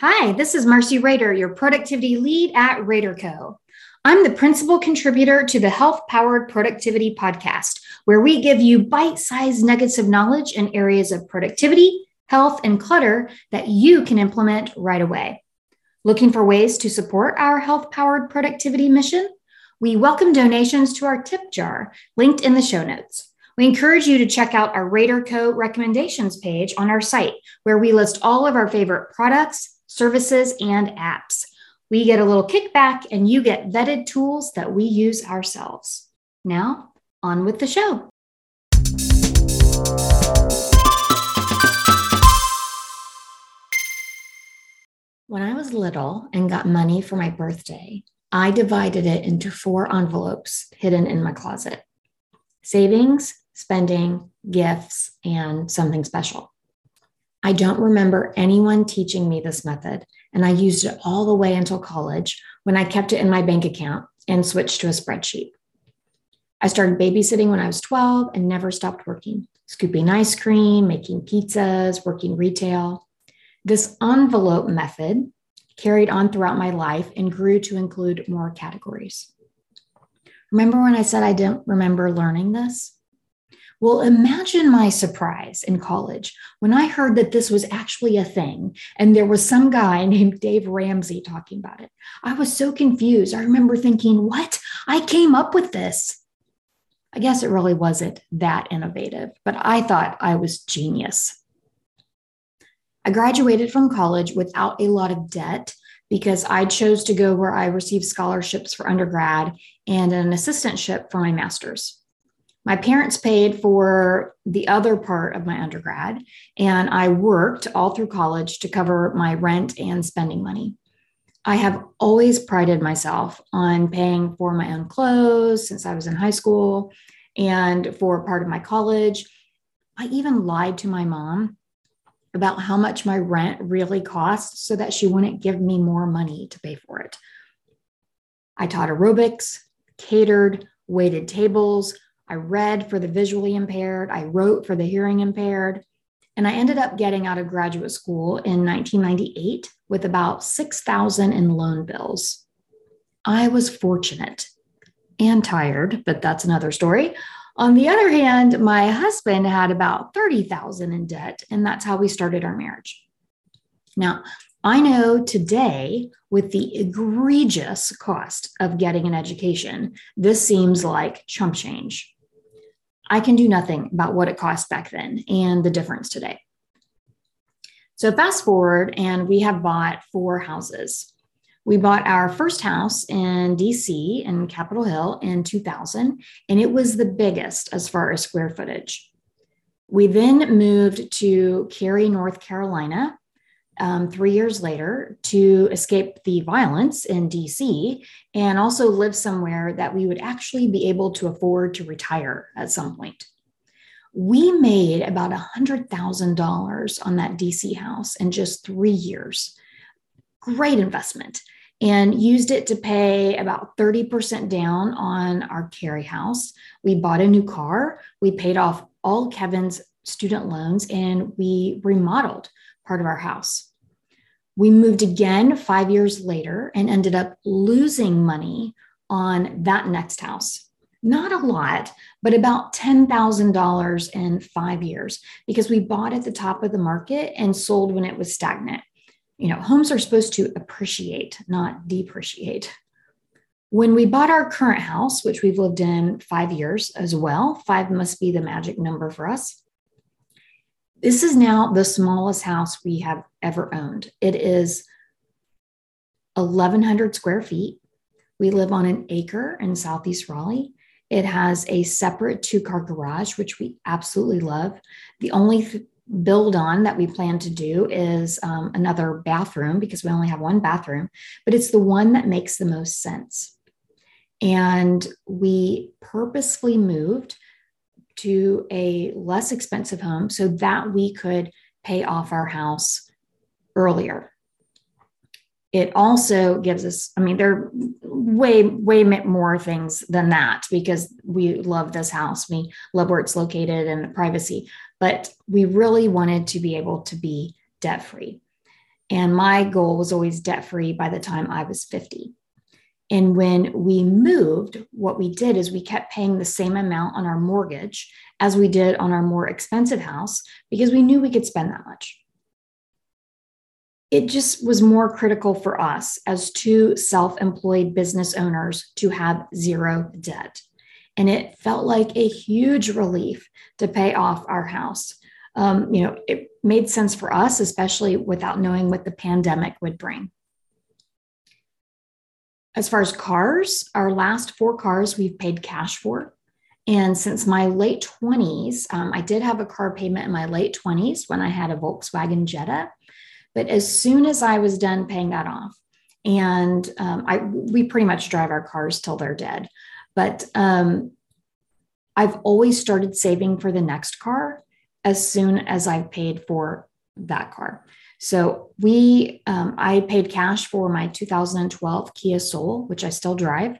Hi, this is Marcy Rader, your productivity lead at RaderCo. I'm the principal contributor to the Health Powered Productivity Podcast, where we give you bite sized nuggets of knowledge in areas of productivity, health, and clutter that you can implement right away. Looking for ways to support our health powered productivity mission? We welcome donations to our tip jar, linked in the show notes. We encourage you to check out our RaderCo recommendations page on our site, where we list all of our favorite products, services, and apps. We get a little kickback and you get vetted tools that we use ourselves. Now, on with the show. When I was little and got money for my birthday, I divided it into four envelopes hidden in my closet savings, spending, gifts, and something special. I don't remember anyone teaching me this method, and I used it all the way until college when I kept it in my bank account and switched to a spreadsheet. I started babysitting when I was 12 and never stopped working, scooping ice cream, making pizzas, working retail. This envelope method carried on throughout my life and grew to include more categories. Remember when I said I didn't remember learning this? Well, imagine my surprise in college when I heard that this was actually a thing and there was some guy named Dave Ramsey talking about it. I was so confused. I remember thinking, what? I came up with this. I guess it really wasn't that innovative, but I thought I was genius. I graduated from college without a lot of debt because I chose to go where I received scholarships for undergrad and an assistantship for my master's. My parents paid for the other part of my undergrad, and I worked all through college to cover my rent and spending money. I have always prided myself on paying for my own clothes since I was in high school and for part of my college. I even lied to my mom about how much my rent really cost so that she wouldn't give me more money to pay for it. I taught aerobics, catered, waited tables, I read for the visually impaired, I wrote for the hearing impaired, and I ended up getting out of graduate school in 1998 with about 6,000 in loan bills. I was fortunate and tired, but that's another story. On the other hand, my husband had about 30,000 in debt, and that's how we started our marriage. Now, I know today, with the egregious cost of getting an education, this seems like chump change. I can do nothing about what it cost back then and the difference today. So, fast forward, and we have bought four houses. We bought our first house in DC in Capitol Hill in 2000, and it was the biggest as far as square footage. We then moved to Cary, North Carolina, um, three years later to escape the violence in DC and also live somewhere that we would actually be able to afford to retire at some point. We made about $100,000 on that DC house in just three years. Great investment. And used it to pay about 30% down on our Cary house. We bought a new car. We paid off all Kevin's student loans and we remodeled part of our house. We moved again five years later and ended up losing money on that next house. Not a lot, but about $10,000 in five years because we bought at the top of the market and sold when it was stagnant. You know, homes are supposed to appreciate, not depreciate. When we bought our current house, which we've lived in five years as well, five must be the magic number for us. This is now the smallest house we have ever owned. It is 1,100 square feet. We live on an acre in Southeast Raleigh. It has a separate two car garage, which we absolutely love. The only th- build on that we plan to do is um, another bathroom because we only have one bathroom, but it's the one that makes the most sense. And we purposefully moved to a less expensive home so that we could pay off our house earlier. It also gives us, I mean, there are way, way more things than that because we love this house. We love where it's located and the privacy, but we really wanted to be able to be debt free. And my goal was always debt free by the time I was 50. And when we moved, what we did is we kept paying the same amount on our mortgage as we did on our more expensive house because we knew we could spend that much. It just was more critical for us as two self employed business owners to have zero debt. And it felt like a huge relief to pay off our house. Um, you know, it made sense for us, especially without knowing what the pandemic would bring. As far as cars, our last four cars we've paid cash for. And since my late 20s, um, I did have a car payment in my late 20s when I had a Volkswagen Jetta. But as soon as I was done paying that off, and um, I we pretty much drive our cars till they're dead. But um, I've always started saving for the next car as soon as I've paid for that car. So we, um, I paid cash for my 2012 Kia Soul, which I still drive.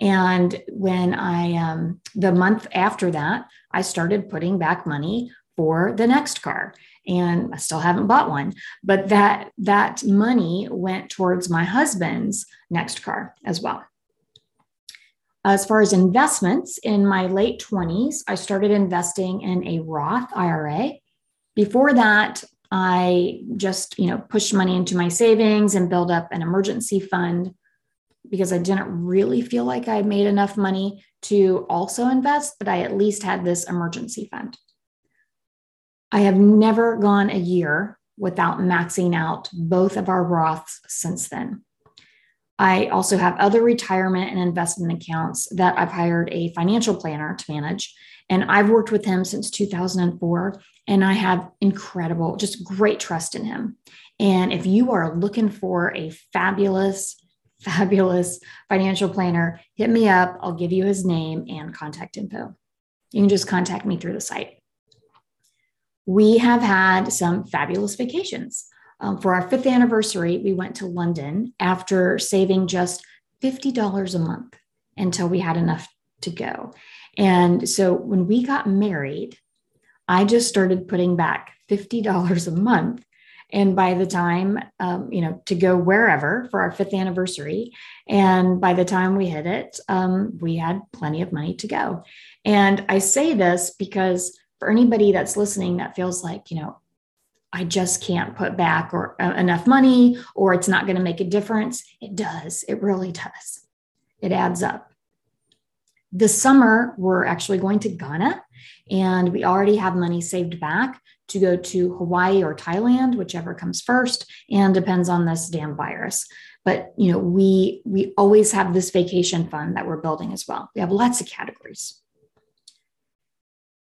And when I, um, the month after that, I started putting back money for the next car. And I still haven't bought one but that that money went towards my husband's next car as well. As far as investments in my late 20s I started investing in a Roth IRA before that I just, you know, pushed money into my savings and build up an emergency fund because I didn't really feel like I made enough money to also invest, but I at least had this emergency fund. I have never gone a year without maxing out both of our Roths since then. I also have other retirement and investment accounts that I've hired a financial planner to manage. And I've worked with him since 2004 and I have incredible, just great trust in him. And if you are looking for a fabulous, fabulous financial planner, hit me up. I'll give you his name and contact info. You can just contact me through the site. We have had some fabulous vacations. Um, for our fifth anniversary, we went to London after saving just $50 a month until we had enough to go. And so when we got married, I just started putting back $50 a month. And by the time, um, you know, to go wherever for our fifth anniversary, and by the time we hit it, um, we had plenty of money to go. And I say this because for anybody that's listening that feels like, you know, I just can't put back or uh, enough money, or it's not going to make a difference. It does. It really does. It adds up. This summer, we're actually going to Ghana and we already have money saved back to go to Hawaii or Thailand, whichever comes first, and depends on this damn virus. But you know, we we always have this vacation fund that we're building as well. We have lots of categories.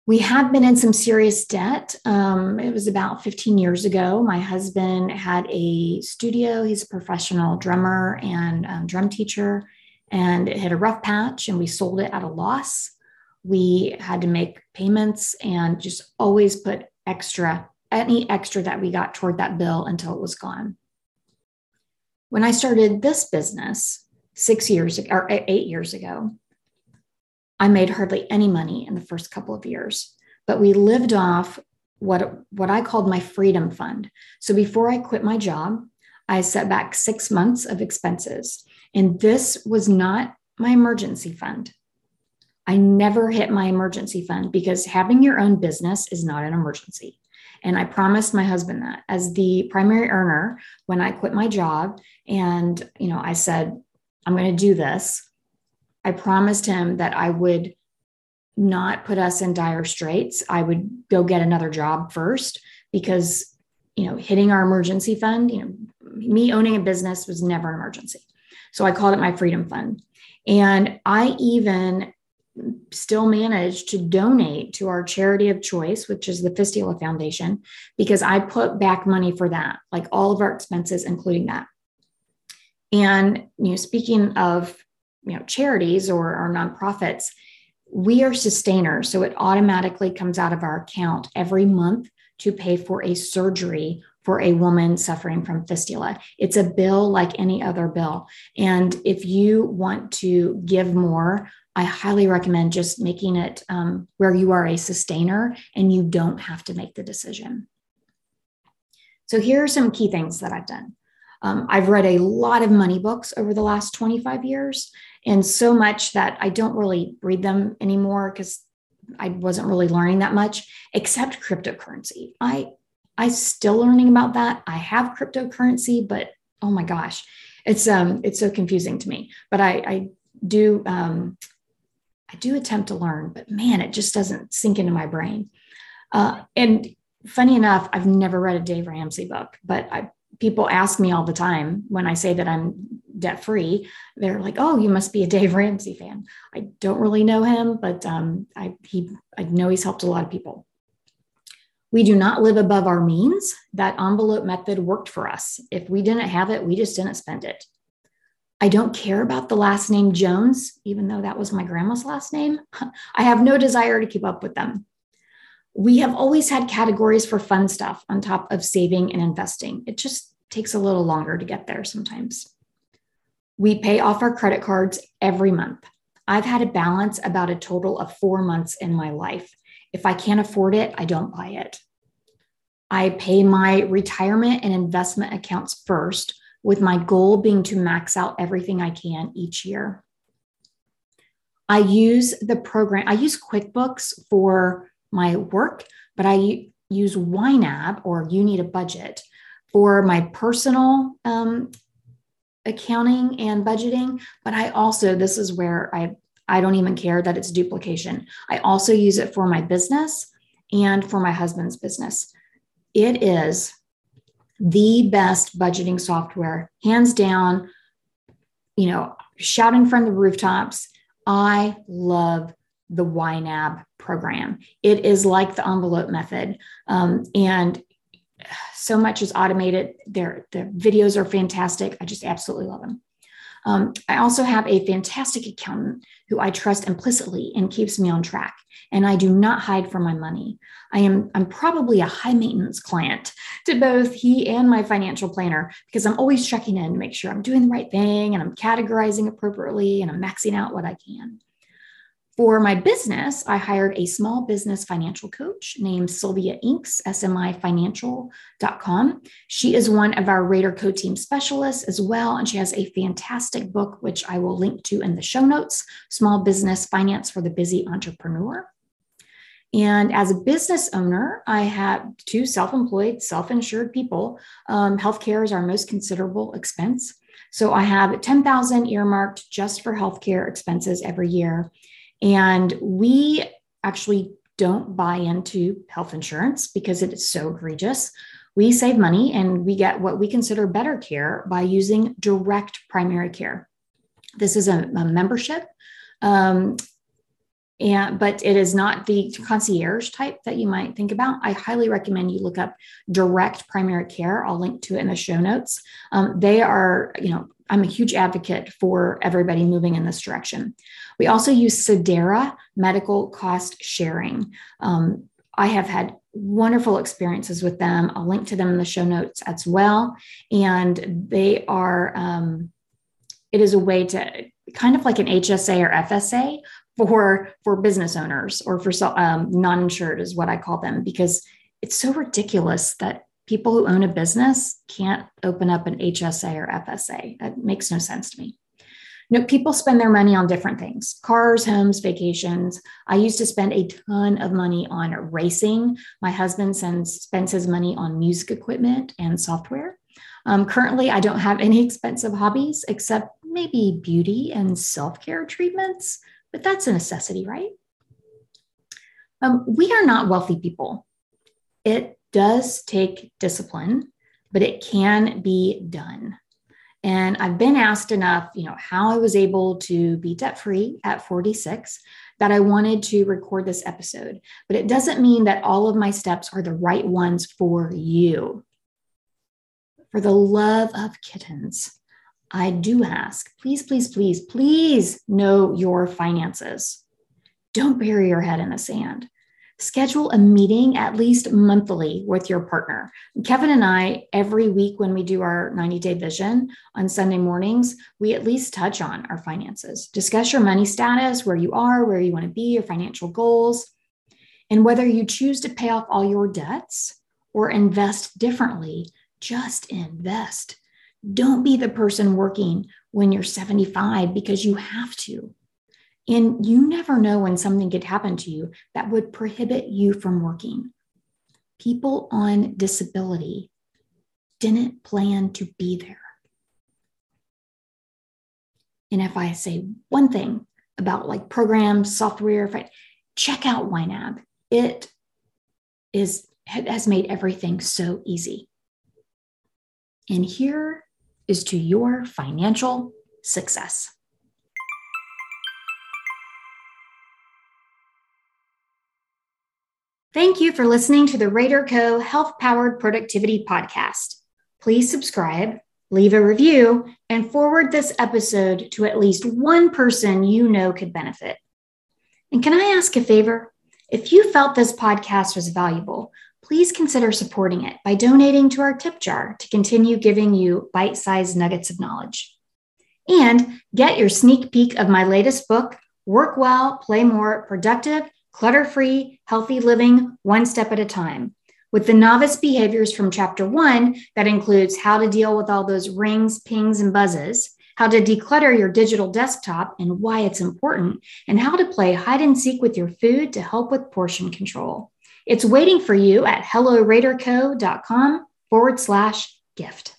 We have been in some serious debt. Um, it was about 15 years ago. My husband had a studio. He's a professional drummer and um, drum teacher and it hit a rough patch and we sold it at a loss. We had to make payments and just always put extra, any extra that we got toward that bill until it was gone. When I started this business six years or eight years ago, I made hardly any money in the first couple of years, but we lived off what, what I called my freedom fund. So before I quit my job, I set back six months of expenses and this was not my emergency fund. I never hit my emergency fund because having your own business is not an emergency. And I promised my husband that as the primary earner when I quit my job and you know I said I'm going to do this. I promised him that I would not put us in dire straits. I would go get another job first because you know hitting our emergency fund, you know me owning a business was never an emergency. So I called it my freedom fund. And I even still managed to donate to our charity of choice, which is the Fistula Foundation, because I put back money for that, like all of our expenses, including that. And you know, speaking of you know charities or, or nonprofits, we are sustainers, so it automatically comes out of our account every month to pay for a surgery for a woman suffering from fistula. It's a bill like any other bill. And if you want to give more, I highly recommend just making it um, where you are a sustainer and you don't have to make the decision. So here are some key things that I've done. Um, I've read a lot of money books over the last 25 years, and so much that I don't really read them anymore because I wasn't really learning that much, except cryptocurrency. I I still learning about that. I have cryptocurrency, but oh my gosh, it's um it's so confusing to me. But I I do um I do attempt to learn, but man, it just doesn't sink into my brain. Uh, and funny enough, I've never read a Dave Ramsey book, but I, people ask me all the time when I say that I'm debt free. They're like, "Oh, you must be a Dave Ramsey fan." I don't really know him, but um, I he I know he's helped a lot of people. We do not live above our means. That envelope method worked for us. If we didn't have it, we just didn't spend it. I don't care about the last name Jones, even though that was my grandma's last name. I have no desire to keep up with them. We have always had categories for fun stuff on top of saving and investing. It just takes a little longer to get there sometimes. We pay off our credit cards every month. I've had a balance about a total of four months in my life. If I can't afford it, I don't buy it. I pay my retirement and investment accounts first, with my goal being to max out everything I can each year. I use the program, I use QuickBooks for my work, but I use YNAB or You Need a Budget for my personal um, accounting and budgeting. But I also, this is where I, I don't even care that it's duplication. I also use it for my business and for my husband's business. It is the best budgeting software, hands down, you know, shouting from the rooftops. I love the YNAB program. It is like the envelope method. Um, and so much is automated. Their, the videos are fantastic. I just absolutely love them. Um, I also have a fantastic accountant who I trust implicitly and keeps me on track. And I do not hide from my money. I am I'm probably a high maintenance client to both he and my financial planner because I'm always checking in to make sure I'm doing the right thing and I'm categorizing appropriately and I'm maxing out what I can. For my business, I hired a small business financial coach named Sylvia Inks, smifinancial.com. She is one of our RaderCo team specialists as well, and she has a fantastic book, which I will link to in the show notes Small Business Finance for the Busy Entrepreneur. And as a business owner, I have two self employed, self insured people. Um, healthcare is our most considerable expense. So I have 10,000 earmarked just for healthcare expenses every year. And we actually don't buy into health insurance because it is so egregious. We save money and we get what we consider better care by using direct primary care. This is a, a membership, um, and but it is not the concierge type that you might think about. I highly recommend you look up direct primary care. I'll link to it in the show notes. Um, they are, you know, I'm a huge advocate for everybody moving in this direction. We also use Sedera medical cost sharing. Um, I have had wonderful experiences with them. I'll link to them in the show notes as well. And they are, um, it is a way to kind of like an HSA or FSA for for business owners or for um, non-insured is what I call them because it's so ridiculous that people who own a business can't open up an HSA or FSA. That makes no sense to me. You know, people spend their money on different things cars, homes, vacations. I used to spend a ton of money on racing. My husband sends, spends his money on music equipment and software. Um, currently, I don't have any expensive hobbies except maybe beauty and self care treatments, but that's a necessity, right? Um, we are not wealthy people. It does take discipline, but it can be done. And I've been asked enough, you know, how I was able to be debt free at 46 that I wanted to record this episode. But it doesn't mean that all of my steps are the right ones for you. For the love of kittens, I do ask, please, please, please, please know your finances. Don't bury your head in the sand schedule a meeting at least monthly with your partner. Kevin and I, every week when we do our 90 day vision on Sunday mornings, we at least touch on our finances, discuss your money status, where you are, where you want to be, your financial goals, and whether you choose to pay off all your debts or invest differently. just invest. Don't be the person working when you're 75 because you have to. And you never know when something could happen to you that would prohibit you from working. People on disability didn't plan to be there. And if I say one thing about like programs, software, if I check out YNAB, it is has made everything so easy. And here is to your financial success. Thank you for listening to the RaderCo. Health Powered Productivity Podcast. Please subscribe, leave a review, and forward this episode to at least one person you know could benefit. And can I ask a favor? If you felt this podcast was valuable, please consider supporting it by donating to our tip jar to continue giving you bite sized nuggets of knowledge. And get your sneak peek of my latest book, Work Well, Play More, Productive, Clutter Free, Healthy Living, One Step at a Time. With the novice behaviors from chapter one, that includes how to deal with all those rings, pings, and buzzes, how to declutter your digital desktop and why it's important, and how to play hide and seek with your food to help with portion control. It's waiting for you at helloraderco.com forward slash gift.